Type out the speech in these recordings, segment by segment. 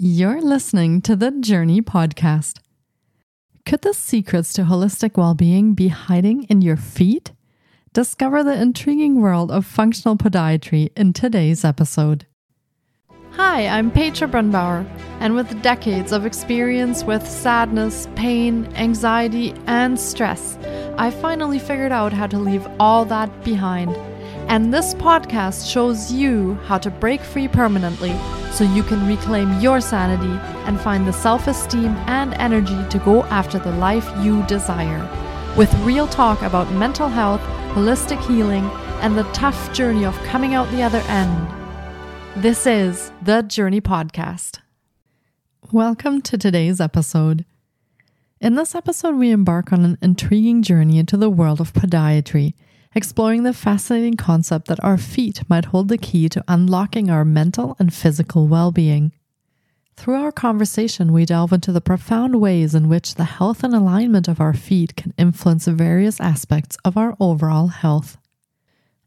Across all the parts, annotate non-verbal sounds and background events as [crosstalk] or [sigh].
You're listening to the Jōrni Podcast. Could the secrets to holistic well being be hiding in your feet? Discover the intriguing world of functional podiatry in today's episode. Hi, I'm Petra Brunbauer, and with decades of experience with sadness, pain, anxiety, and stress, I finally figured out how to leave all that behind. And this podcast shows you how to break free permanently so you can reclaim your sanity and find the self esteem and energy to go after the life you desire. With real talk about mental health, holistic healing, and the tough journey of coming out the other end. This is the Jōrni Podcast. Welcome to today's episode. In this episode, we embark on an intriguing journey into the world of podiatry exploring the fascinating concept that our feet might hold the key to unlocking our mental and physical well being. Through our conversation, we delve into the profound ways in which the health and alignment of our feet can influence various aspects of our overall health.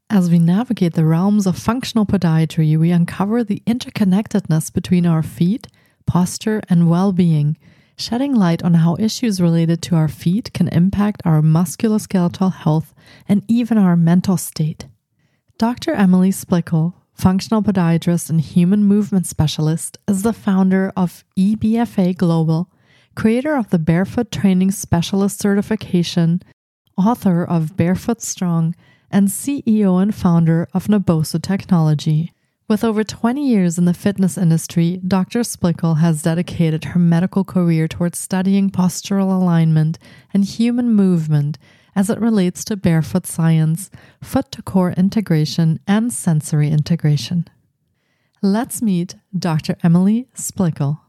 As we navigate the realms of functional podiatry, we uncover the interconnectedness between our feet, posture, and well being shedding light on how issues related to our feet can impact our musculoskeletal health and even our mental state. Dr. Emily Splichal, functional podiatrist and human movement specialist, is the founder of EBFA Global, creator of the Barefoot Training Specialist Certification, author of Barefoot Strong, and CEO and founder of Naboso Technology. With over 20 years in the fitness industry, Dr. Splichal has dedicated her medical career towards studying postural alignment and human movement as it relates to barefoot science, foot to core integration, and sensory integration. Let's meet Dr. Emily Splichal.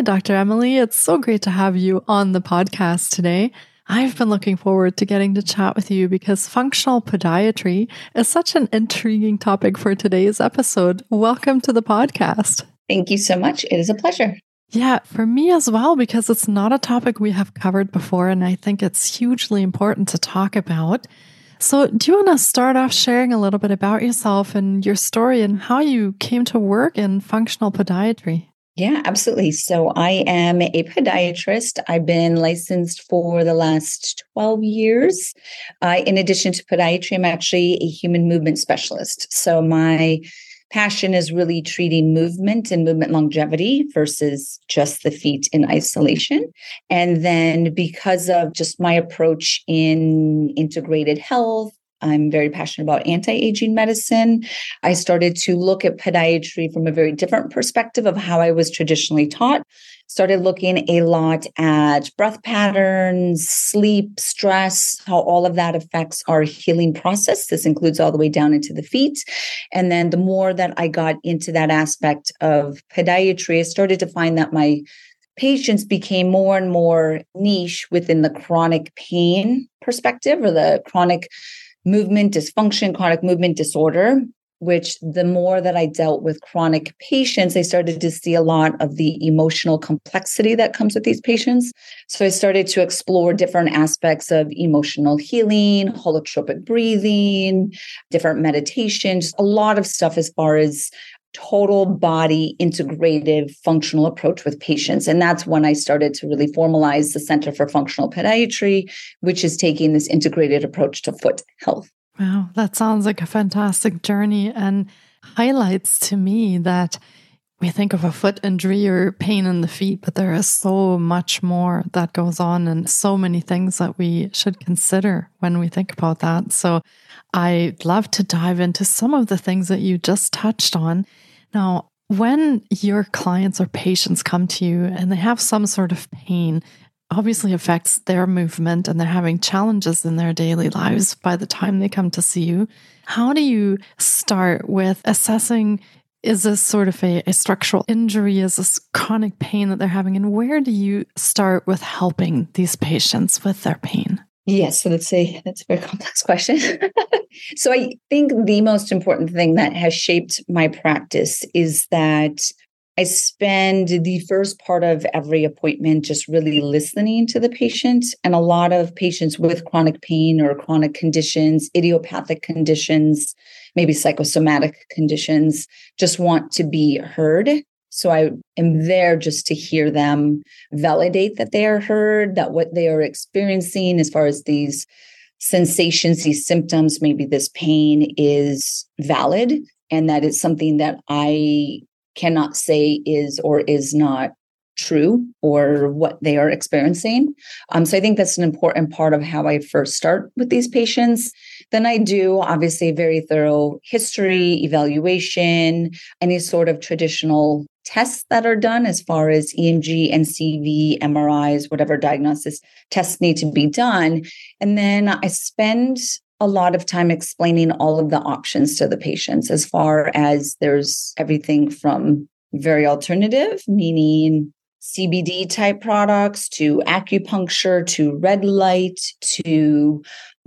Hi, Dr. Emily. It's so great to have you on the podcast today. I've been looking forward to getting to chat with you because functional podiatry is such an intriguing topic for today's episode. Welcome to the podcast. Thank you so much. It is a pleasure. Yeah, for me as well, because it's not a topic we have covered before, and I think it's hugely important to talk about. So, do you want to start off sharing a little bit about yourself and your story and how you came to work in functional podiatry? Yeah, absolutely. So I am a podiatrist. I've been licensed for the last 12 years. Uh, in addition to podiatry, I'm actually a human movement specialist. So my passion is really treating movement and movement longevity versus just the feet in isolation. And then because of just my approach in integrated health, I'm very passionate about anti aging medicine. I started to look at podiatry from a very different perspective of how I was traditionally taught. Started looking a lot at breath patterns, sleep, stress, how all of that affects our healing process. This includes all the way down into the feet. And then the more that I got into that aspect of podiatry, I started to find that my patients became more and more niche within the chronic pain perspective or the chronic movement dysfunction, chronic movement disorder, which the more that I dealt with chronic patients, I started to see a lot of the emotional complexity that comes with these patients. So I started to explore different aspects of emotional healing, holotropic breathing, different meditations, a lot of stuff as far as total body integrative functional approach with patients. And that's when I started to really formalize the Center for Functional Podiatry, which is taking this integrated approach to foot health. Wow, that sounds like a fantastic journey and highlights to me that we think of a foot injury or pain in the feet, but there is so much more that goes on and so many things that we should consider when we think about that. So I'd love to dive into some of the things that you just touched on. Now, when your clients or patients come to you and they have some sort of pain, obviously affects their movement and they're having challenges in their daily lives by the time they come to see you. How do you start with assessing is this sort of a, a, structural injury? Is this chronic pain that they're having? And where do you start with helping these patients with their pain? Yes, so that's a that's a very complex [laughs] question. so I think the most important thing that has shaped my practice is that I spend the first part of every appointment just really listening to the patient. And a lot of patients with chronic pain or chronic conditions, idiopathic conditions, maybe psychosomatic conditions, just want to be heard. So I am there just to hear them validate that they are heard, that what they are experiencing as far as these sensations, these symptoms, maybe this pain is valid and that it's something that I cannot say is or is not true or what they are experiencing. Um, so I think that's an important part of how I first start with these patients. Then I do obviously very thorough history, evaluation, any sort of traditional tests that are done as far as EMG, NCV, MRIs, whatever diagnosis tests need to be done. And then I spend a lot of time explaining all of the options to the patients as far as there's everything from very alternative, meaning CBD type products to acupuncture to red light to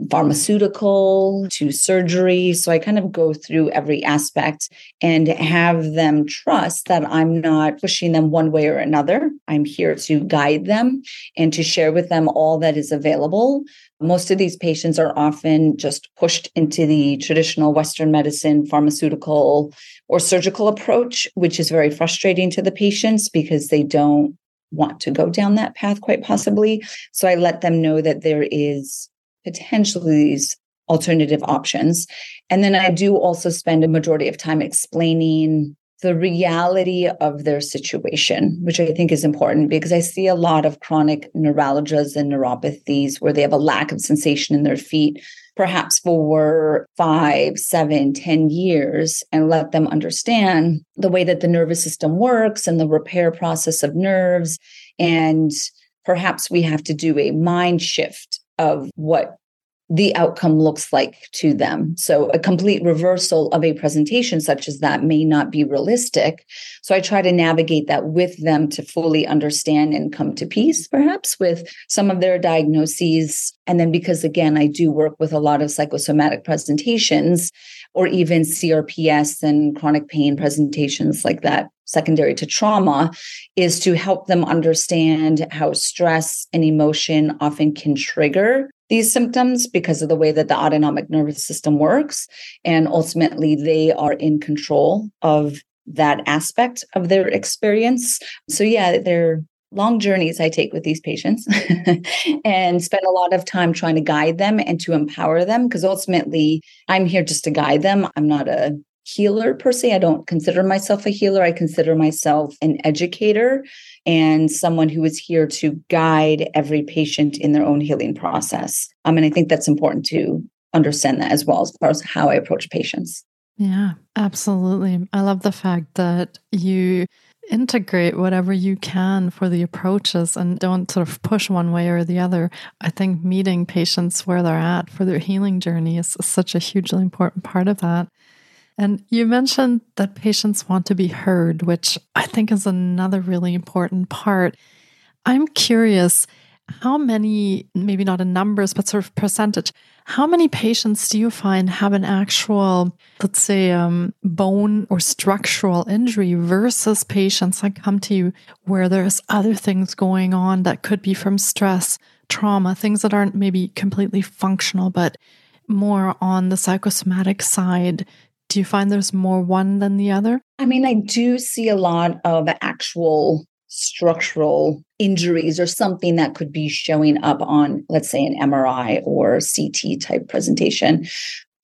pharmaceutical to surgery. So I kind of go through every aspect and have them trust that I'm not pushing them one way or another. I'm here to guide them and to share with them all that is available. Most of these patients are often just pushed into the traditional Western medicine, pharmaceutical, or surgical approach, which is very frustrating to the patients because they don't want to go down that path quite possibly. So I let them know that there is potentially these alternative options. And then I do also spend a majority of time explaining the reality of their situation, which I think is important because I see a lot of chronic neuralgias and neuropathies where they have a lack of sensation in their feet, perhaps for five, seven, ten years, and let them understand the way that the nervous system works and the repair process of nerves. And perhaps we have to do a mind shift of what the outcome looks like to them. So a complete reversal of a presentation such as that may not be realistic. So I try to navigate that with them to fully understand and come to peace, perhaps with some of their diagnoses. And then because again, I do work with a lot of psychosomatic presentations or even CRPS and chronic pain presentations like that secondary to trauma is to help them understand how stress and emotion often can trigger these symptoms because of the way that the autonomic nervous system works. And ultimately, they are in control of that aspect of their experience. So, yeah, they're long journeys I take with these patients [laughs] and spend a lot of time trying to guide them and to empower them because ultimately I'm here just to guide them. I'm not a healer per se. I don't consider myself a healer. I consider myself an educator and someone who is here to guide every patient in their own healing process. Um, and I think that's important to understand that as well as far as how I approach patients. Yeah, absolutely. I love the fact that you integrate whatever you can for the approaches and don't sort of push one way or the other. I think meeting patients where they're at for their healing journey is such a hugely important part of that. And you mentioned that patients want to be heard, which I think is another really important part. I'm curious how many, maybe not in numbers, but sort of percentage, how many patients do you find have an actual, let's say, um, bone or structural injury versus patients that come to you where there's other things going on that could be from stress, trauma, things that aren't maybe completely functional, but more on the psychosomatic side do you find there's more one than the other? I mean, I do see a lot of actual structural injuries or something that could be showing up on, let's say, an MRI or CT type presentation.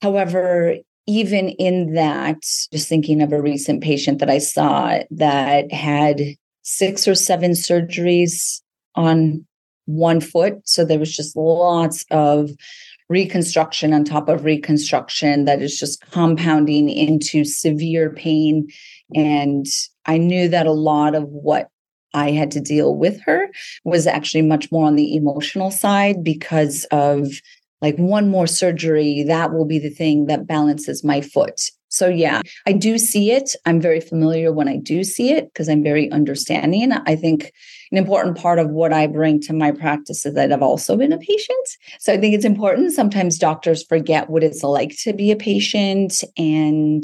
However, even in that, just thinking of a recent patient that I saw that had six or seven surgeries on one foot. So there was just lots of reconstruction on top of reconstruction that is just compounding into severe pain. And I knew that a lot of what I had to deal with her was actually much more on the emotional side because of like one more surgery, that will be the thing that balances my foot. So, yeah, I do see it. I'm very familiar when I do see it because I'm very understanding. I think an important part of what I bring to my practice is that I've also been a patient. So, I think it's important. Sometimes doctors forget what it's like to be a patient and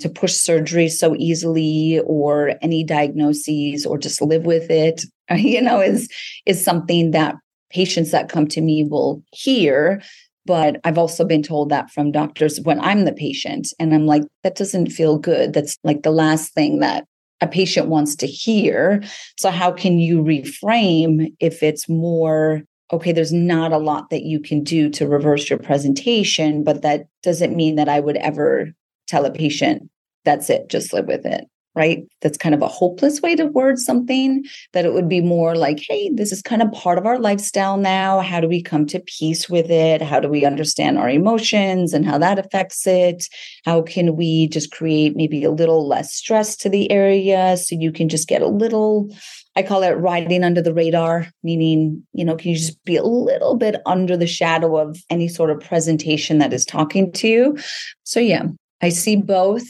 to push surgery so easily or any diagnoses or just live with it, [laughs] you know, is, is something that patients that come to me will hear but I've also been told that from doctors when I'm the patient. And I'm like, that doesn't feel good. That's like the last thing that a patient wants to hear. So, how can you reframe if it's more, okay, there's not a lot that you can do to reverse your presentation, but that doesn't mean that I would ever tell a patient, that's it, just live with it right? That's kind of a hopeless way to word something, that it would be more like, hey, this is kind of part of our lifestyle now. How do we come to peace with it? How do we understand our emotions and how that affects it? How can we just create maybe a little less stress to the area so you can just get a little I call it riding under the radar, meaning, you know, can you just be a little bit under the shadow of any sort of presentation that is talking to you? So, yeah, I see both.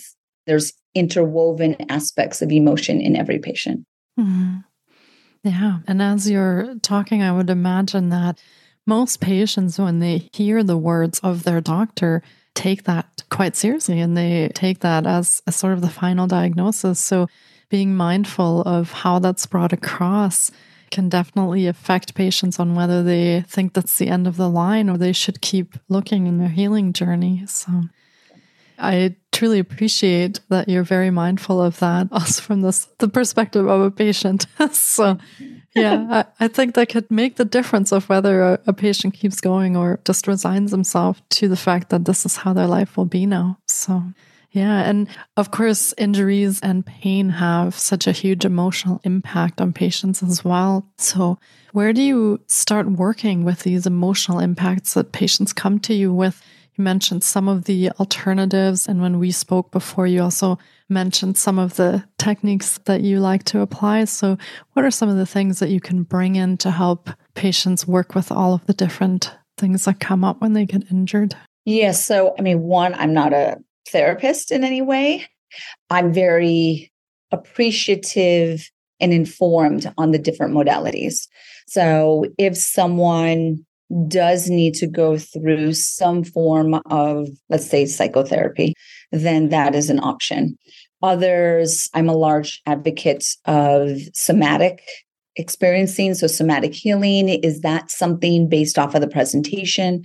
There's interwoven aspects of emotion in every patient. Mm-hmm. Yeah. And as you're talking, I would imagine that most patients, when they hear the words of their doctor, take that quite seriously and they take that as a sort of the final diagnosis. So being mindful of how that's brought across can definitely affect patients on whether they think that's the end of the line or they should keep looking in their healing journey. So I truly appreciate that you're very mindful of that, [laughs] also from this the perspective of a patient. [laughs] so, yeah, I, I, think that could make the difference of whether a, a, patient keeps going or just resigns himself to the fact that this is how their life will be now. So, yeah, and of course, injuries and pain have such a huge emotional impact on patients as well. So, where do you start working with these emotional impacts that patients come to you with? You mentioned some of the alternatives. And when we spoke before, you also mentioned some of the techniques that you like to apply. So, what are some of the things that you can bring in to help patients work with all of the different things that come up when they get injured? Yes. Yeah, so, I mean, one, I'm not a therapist in any way. I'm very appreciative and informed on the different modalities. So, if someone does need to go through some form of, let's say, psychotherapy, then that is an option. Others, I'm a large advocate of somatic experiencing. So, somatic healing is that something based off of the presentation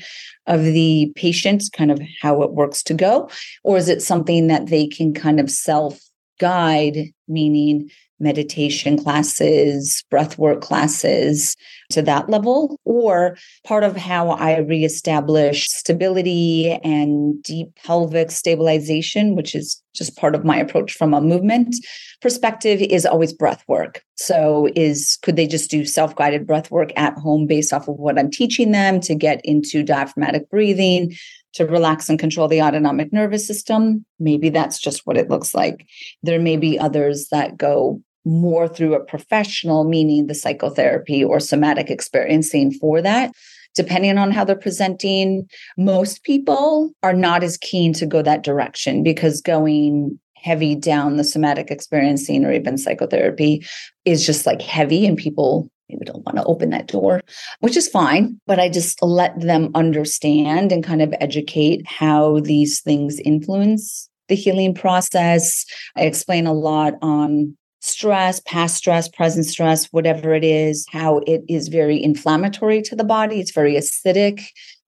of the patient, kind of how it works to go? Or is it something that they can kind of self guide, meaning meditation classes, breathwork classes to that level, or part of how I reestablish stability and deep pelvic stabilization, which is just part of my approach from a movement perspective, is always breath work. So, is could they just do self-guided breath work at home based off of what I'm teaching them to get into diaphragmatic breathing? to relax and control the autonomic nervous system. Maybe that's just what it looks like. There may be others that go more through a professional, meaning the psychotherapy or somatic experiencing for that. Depending on how they're presenting, most people are not as keen to go that direction because going heavy down the somatic experiencing or even psychotherapy is just like heavy and people maybe don't want to open that door, which is fine. But I just let them understand and kind of educate how these things influence the healing process. I explain a lot on stress, past stress, present stress, whatever it is, how it is very inflammatory to the body. It's very acidic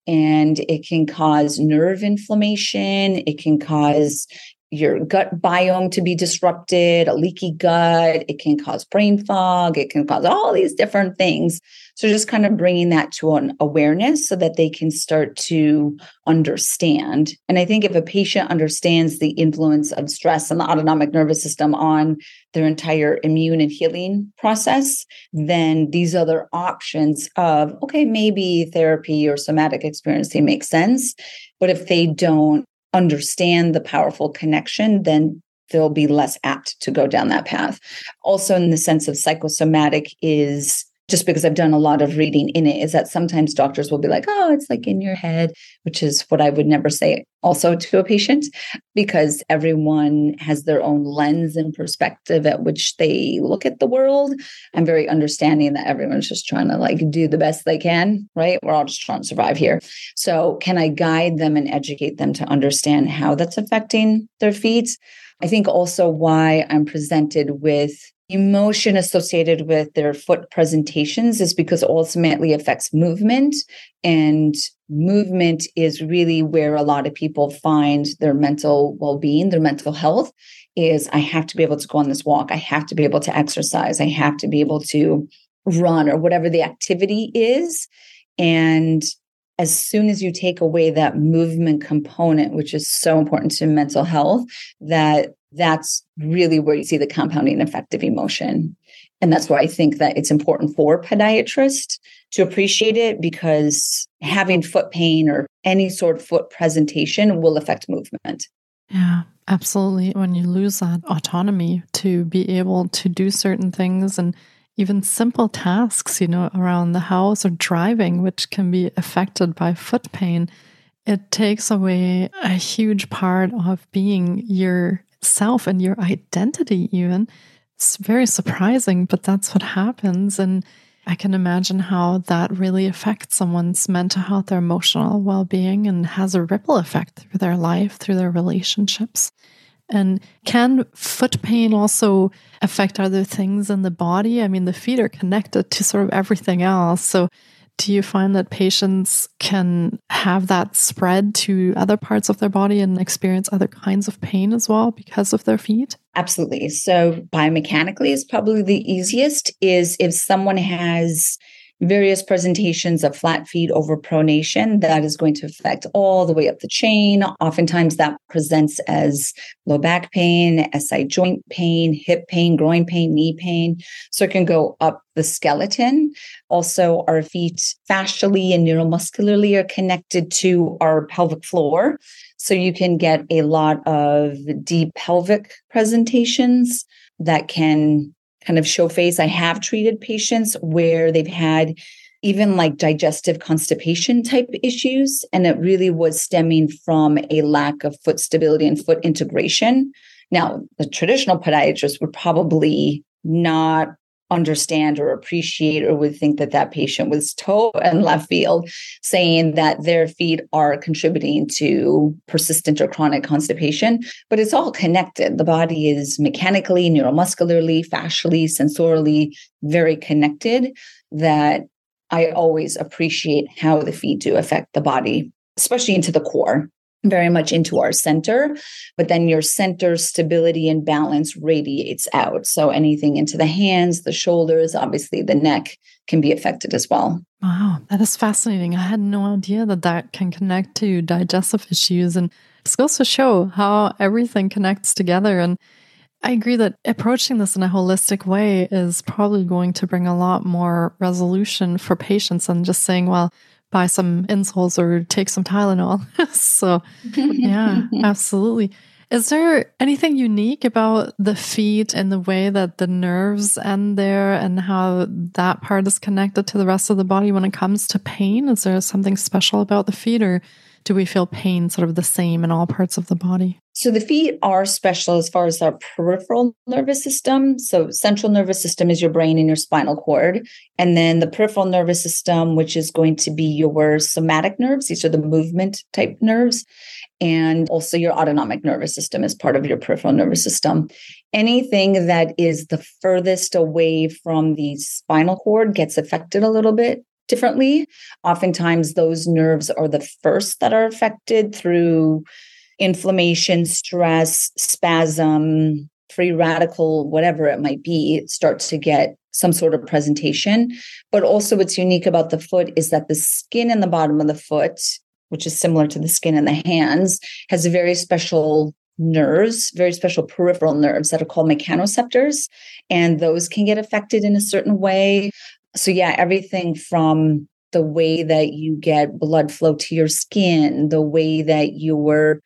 and it can cause nerve inflammation. It can cause your gut biome to be disrupted, a leaky gut. It can cause brain fog. It can cause all these different things. So just kind of bringing that to an awareness so that they can start to understand. And I think if a patient understands the influence of stress and the autonomic nervous system on their entire immune and healing process, then these other options of, okay, maybe therapy or somatic experiencing makes sense. But if they don't understand the powerful connection, then they'll be less apt to go down that path. Also, in the sense of psychosomatic, is just because I've done a lot of reading in it, is that sometimes doctors will be like, oh, it's like in your head, which is what I would never say also to a patient, because everyone has their own lens and perspective at which they look at the world. I'm very understanding that everyone's just trying to like do the best they can, right? We're all just trying to survive here. So, can I guide them and educate them to understand how that's affecting their feet? I think also why I'm presented with emotion associated with their foot presentations is because ultimately affects movement and movement is really where a lot of people find their mental well-being their mental health is i have to be able to go on this walk i have to be able to exercise i have to be able to run or whatever the activity is. And as soon as you take away that movement component which is so important to mental health that that's really where you see the compounding effect of emotion. And that's why I think that it's important for podiatrists to appreciate it because having foot pain or any sort of foot presentation will affect movement. Yeah, absolutely. When you lose that autonomy to be able to do certain things and even simple tasks, you know, around the house or driving, which can be affected by foot pain, it takes away a huge part of being your self and your identity, even. It's very surprising, but that's what happens. And I can imagine how that really affects someone's mental health, their emotional well being, and has a ripple effect through their life, through their relationships. And can foot pain also affect other things in the body? I mean, the feet are connected to sort of everything else. So, do you find that patients can have that spread to other parts of their body and experience other kinds of pain as well because of their feet? Absolutely. So biomechanically is probably the easiest is if someone has various presentations of flat feet over pronation that is going to affect all the way up the chain. Oftentimes that presents as low back pain, SI joint pain, hip pain, groin pain, knee pain. So it can go up the skeleton. Also, our feet fascially and neuromuscularly are connected to our pelvic floor. So you can get a lot of deep pelvic presentations that can kind of show face. I have treated patients where they've had even like digestive constipation type issues. And it really was stemming from a lack of foot stability and foot integration. Now, the traditional podiatrist would probably not understand or appreciate or would think that that patient was toe and left field saying that their feet are contributing to persistent or chronic constipation but it's all connected. The body is mechanically neuromuscularly fascially sensorially very connected that i always appreciate how the feet do affect the body especially into the core very much into our center, but then your center stability and balance radiates out. So anything into the hands, the shoulders, obviously the neck can be affected as well. Wow, that is fascinating. I had no idea that that can connect to digestive issues. And this goes to show how everything connects together. And I agree that approaching this in a holistic way is probably going to bring a lot more resolution for patients than just saying, well, buy some insoles or take some Tylenol. [laughs] so, yeah, [laughs] absolutely. Is there anything unique about the feet and the way that the nerves end there and how that part is connected to the rest of the body when it comes to pain? Is there something special about the feet or do we feel pain sort of the same in all parts of the body? So the feet are special as far as our peripheral nervous system. So central nervous system is your brain and your spinal cord. And then the peripheral nervous system, which is going to be your somatic nerves. These are the movement type nerves. And also your autonomic nervous system is part of your peripheral nervous system. Anything that is the furthest away from the spinal cord gets affected a little bit differently. Oftentimes, those nerves are the first that are affected through inflammation, stress, spasm, free radical, whatever it might be, starts to get some sort of presentation. But also, what's unique about the foot is that the skin in the bottom of the foot, which is similar to the skin in the hands, has a very special nerves, very special peripheral nerves that are called mechanoreceptors. And those can get affected in a certain way. So, yeah, everything from the way that you get blood flow to your skin, the way that your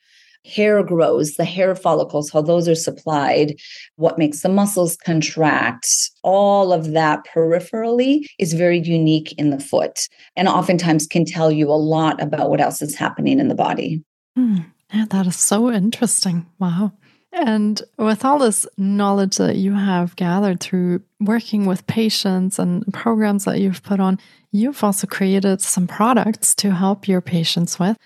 hair grows, the hair follicles, how those are supplied, what makes the muscles contract, all of that peripherally is very unique in the foot and oftentimes can tell you a lot about what else is happening in the body. Hmm. Yeah, that is so interesting. Wow. And with all this knowledge that you have gathered through working with patients and programs that you've put on, you've also created some products to help your patients with.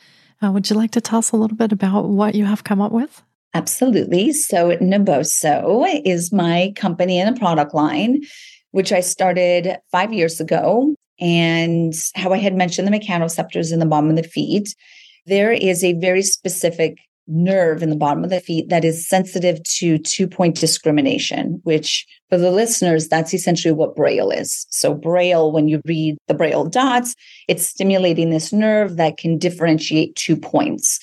Uh, would you like to tell us a little bit about what you have come up with? Absolutely. So, Naboso is my company and a product line, which I started five years ago. And how I had mentioned the mechanoreceptors in the bottom of the feet, there is a very specific nerve in the bottom of the feet that is sensitive to two point discrimination, which for the listeners, that's essentially what Braille is. So, Braille, when you read the Braille dots, it's stimulating this nerve that can differentiate two points.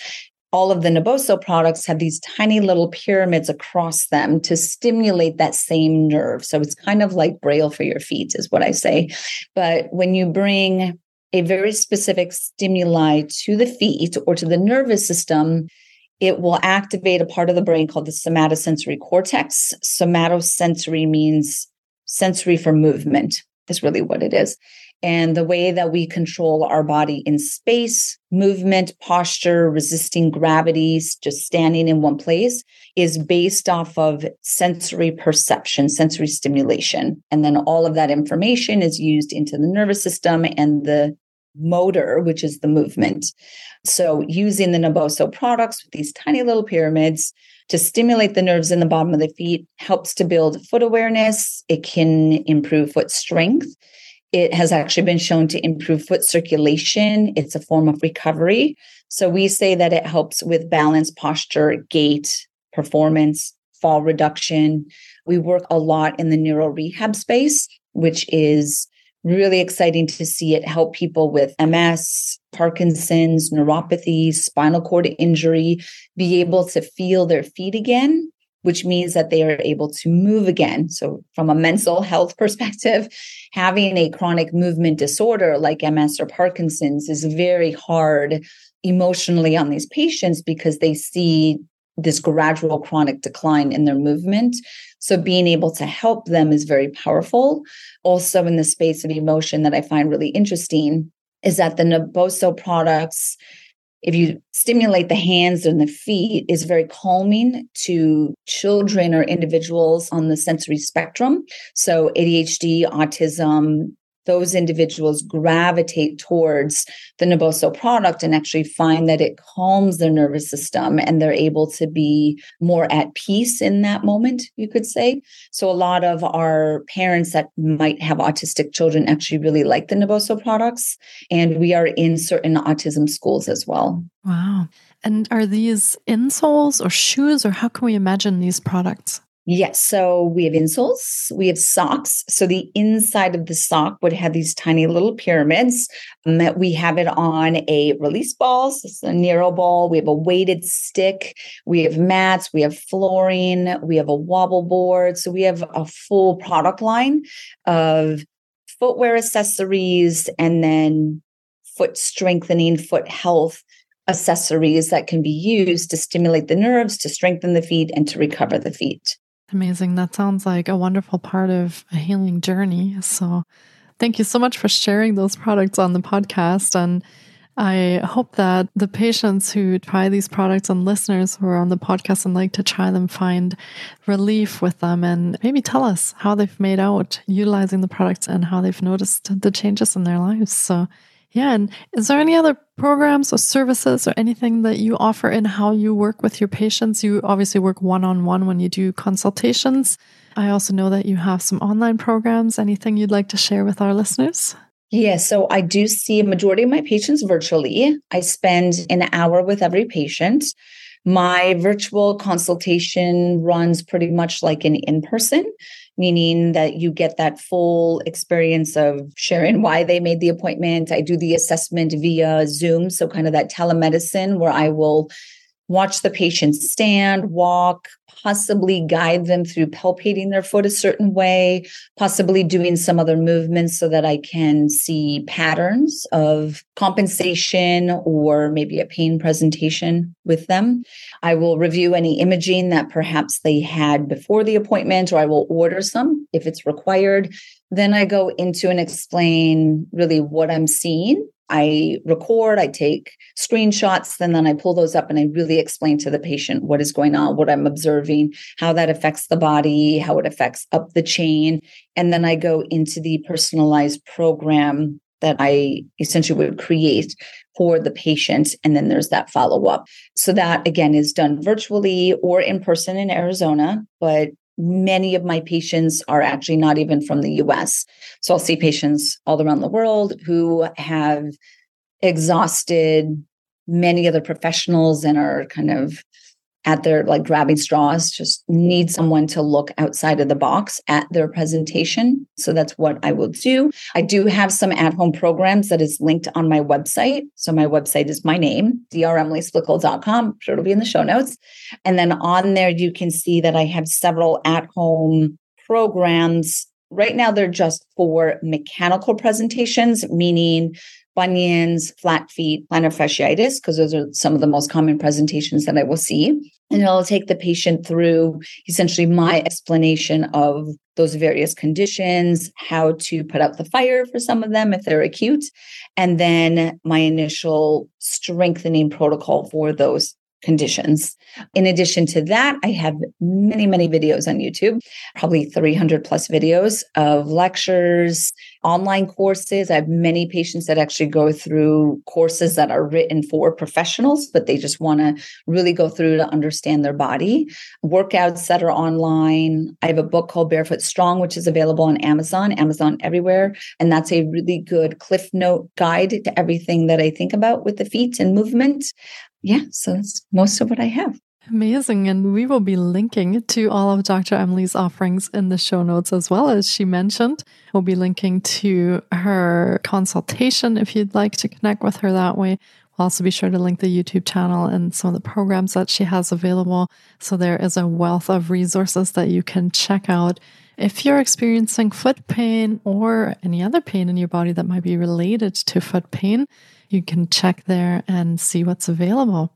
All of the Naboso products have these tiny little pyramids across them to stimulate that same nerve. So, it's kind of like Braille for your feet, is what I say. But when you bring a very specific stimuli to the feet or to the nervous system, it will activate a part of the brain called the somatosensory cortex. Somatosensory means sensory for movement, is really what it is. And the way that we control our body in space, movement, posture, resisting gravity, just standing in one place is based off of sensory perception, sensory stimulation. And then all of that information is used into the nervous system and the motor, which is the movement. So, using the Naboso products with these tiny little pyramids to stimulate the nerves in the bottom of the feet helps to build foot awareness. It can improve foot strength. It has actually been shown to improve foot circulation. It's a form of recovery. So, we say that it helps with balance, posture, gait, performance, fall reduction. We work a lot in the neuro rehab space, which is really exciting to see it help people with MS, Parkinson's, neuropathy, spinal cord injury be able to feel their feet again, which means that they are able to move again. So, from a mental [laughs] health perspective, having a chronic movement disorder like MS or Parkinson's is very hard emotionally on these patients because they see this gradual chronic decline in their movement. So being able to help them is very powerful. Also, in the space of emotion that I find really interesting is that the Naboso products, if you stimulate the hands and the feet, is very calming to children or individuals on the sensory spectrum. So ADHD, autism, those individuals gravitate towards the Naboso product and actually find that it calms their nervous system and they're able to be more at peace in that moment, you could say. So, a lot of our parents that might have autistic children actually really like the Naboso products. And we are in certain autism schools as well. Wow. And are these insoles or shoes, or how can we imagine these products? Yes. So we have insoles, we have socks. So the inside of the sock would have these tiny little pyramids. Um, we have it on a release ball, so it's a Neuro ball. We have a weighted stick. We have mats. We have flooring. We have a wobble board. So we have a full product line of footwear accessories and then foot strengthening, foot health accessories that can be used to stimulate the nerves, to strengthen the feet, and to recover the feet. Amazing. That sounds like a wonderful part of a healing journey. So, thank you so much for sharing those products on the podcast. And I hope that the patients who try these products and listeners who are on the podcast and like to try them find relief with them and maybe tell us how they've made out utilizing the products and how they've noticed the changes in their lives. So, yeah. And is there any other programs or services or anything that you offer in how you work with your patients? You obviously work one on one when you do consultations. I also know that you have some online programs. Anything you'd like to share with our listeners? Yeah, so I do see a majority of my patients virtually. I spend an hour with every patient. My virtual consultation runs pretty much like an in person meaning that you get that full experience of sharing why they made the appointment. I do the assessment via Zoom. So, kind of that telemedicine where I will watch the patient stand, walk, possibly guide them through palpating their foot a certain way, possibly doing some other movements so that I can see patterns of compensation or maybe a pain presentation with them. I will review any imaging that perhaps they had before the appointment, or I will order some if it's required. Then I go into and explain really what I'm seeing I record, I take screenshots, and then I pull those up and I really explain to the patient what is going on, what I'm observing, how that affects the body, how it affects up the chain. And then I go into the personalized program that I essentially would create for the patient. And then there's that follow up. So that again is done virtually or in person in Arizona, but many of my patients are actually not even from the US. So I'll see patients all around the world who have exhausted many other professionals and are kind of at their like grabbing straws, just need someone to look outside of the box at their presentation. So that's what I will do. I do have some at home programs that is linked on my website. So my website is my name, dremilysplichal.com. I'm sure it'll be in the show notes. And then on there, you can see that I have several at home programs. Right now, they're just for mechanical presentations, meaning bunions, flat feet, plantar fasciitis, because those are some of the most common presentations that I will see. And I'll take the patient through essentially my explanation of those various conditions, how to put out the fire for some of them if they're acute, and then my initial strengthening protocol for those conditions. In addition to that, I have many, many videos on YouTube, probably 300 plus videos of lectures, online courses. I have many patients that actually go through courses that are written for professionals, but they just want to really go through to understand their body. Workouts that are online. I have a book called Barefoot Strong, which is available on Amazon, Amazon everywhere. And that's a really good cliff note guide to everything that I think about with the feet and movement yeah, so that's most of what I have. Amazing. And we will be linking to all of Dr. Emily's offerings in the show notes as well as she mentioned. We'll be linking to her consultation if you'd like to connect with her that way. We'll also be sure to link the YouTube channel and some of the programs that she has available. So there is a wealth of resources that you can check out. If you're experiencing foot pain or any other pain in your body that might be related to foot pain, you can check there and see what's available.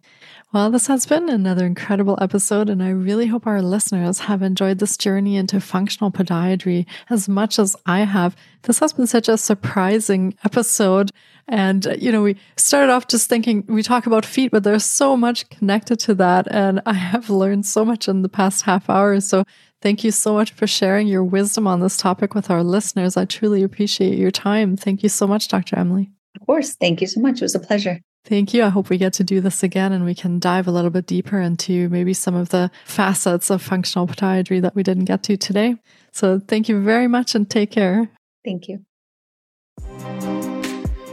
Well, this has been another incredible episode, and I really hope our listeners have enjoyed this journey into functional podiatry as much as I have. This has been such a surprising episode. And, you know, we started off just thinking we talk about feet, but there's so much connected to that. And I have learned so much in the past half hour. So thank you so much for sharing your wisdom on this topic with our listeners. I truly appreciate your time. Thank you so much, Dr. Emily. Of course. Thank you so much. It was a pleasure. Thank you. I hope we get to do this again and we can dive a little bit deeper into maybe some of the facets of functional podiatry that we didn't get to today. So thank you very much and take care. Thank you.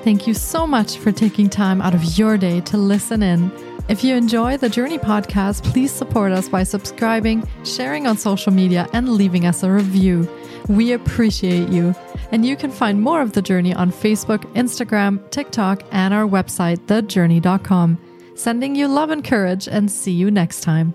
Thank you so much for taking time out of your day to listen in. If you enjoy the Jōrni podcast, please support us by subscribing, sharing on social media, and leaving us a review. We appreciate you. And you can find more of The Jōrni on Facebook, Instagram, TikTok, and our website, thejorni.com. Sending you love and courage, and see you next time.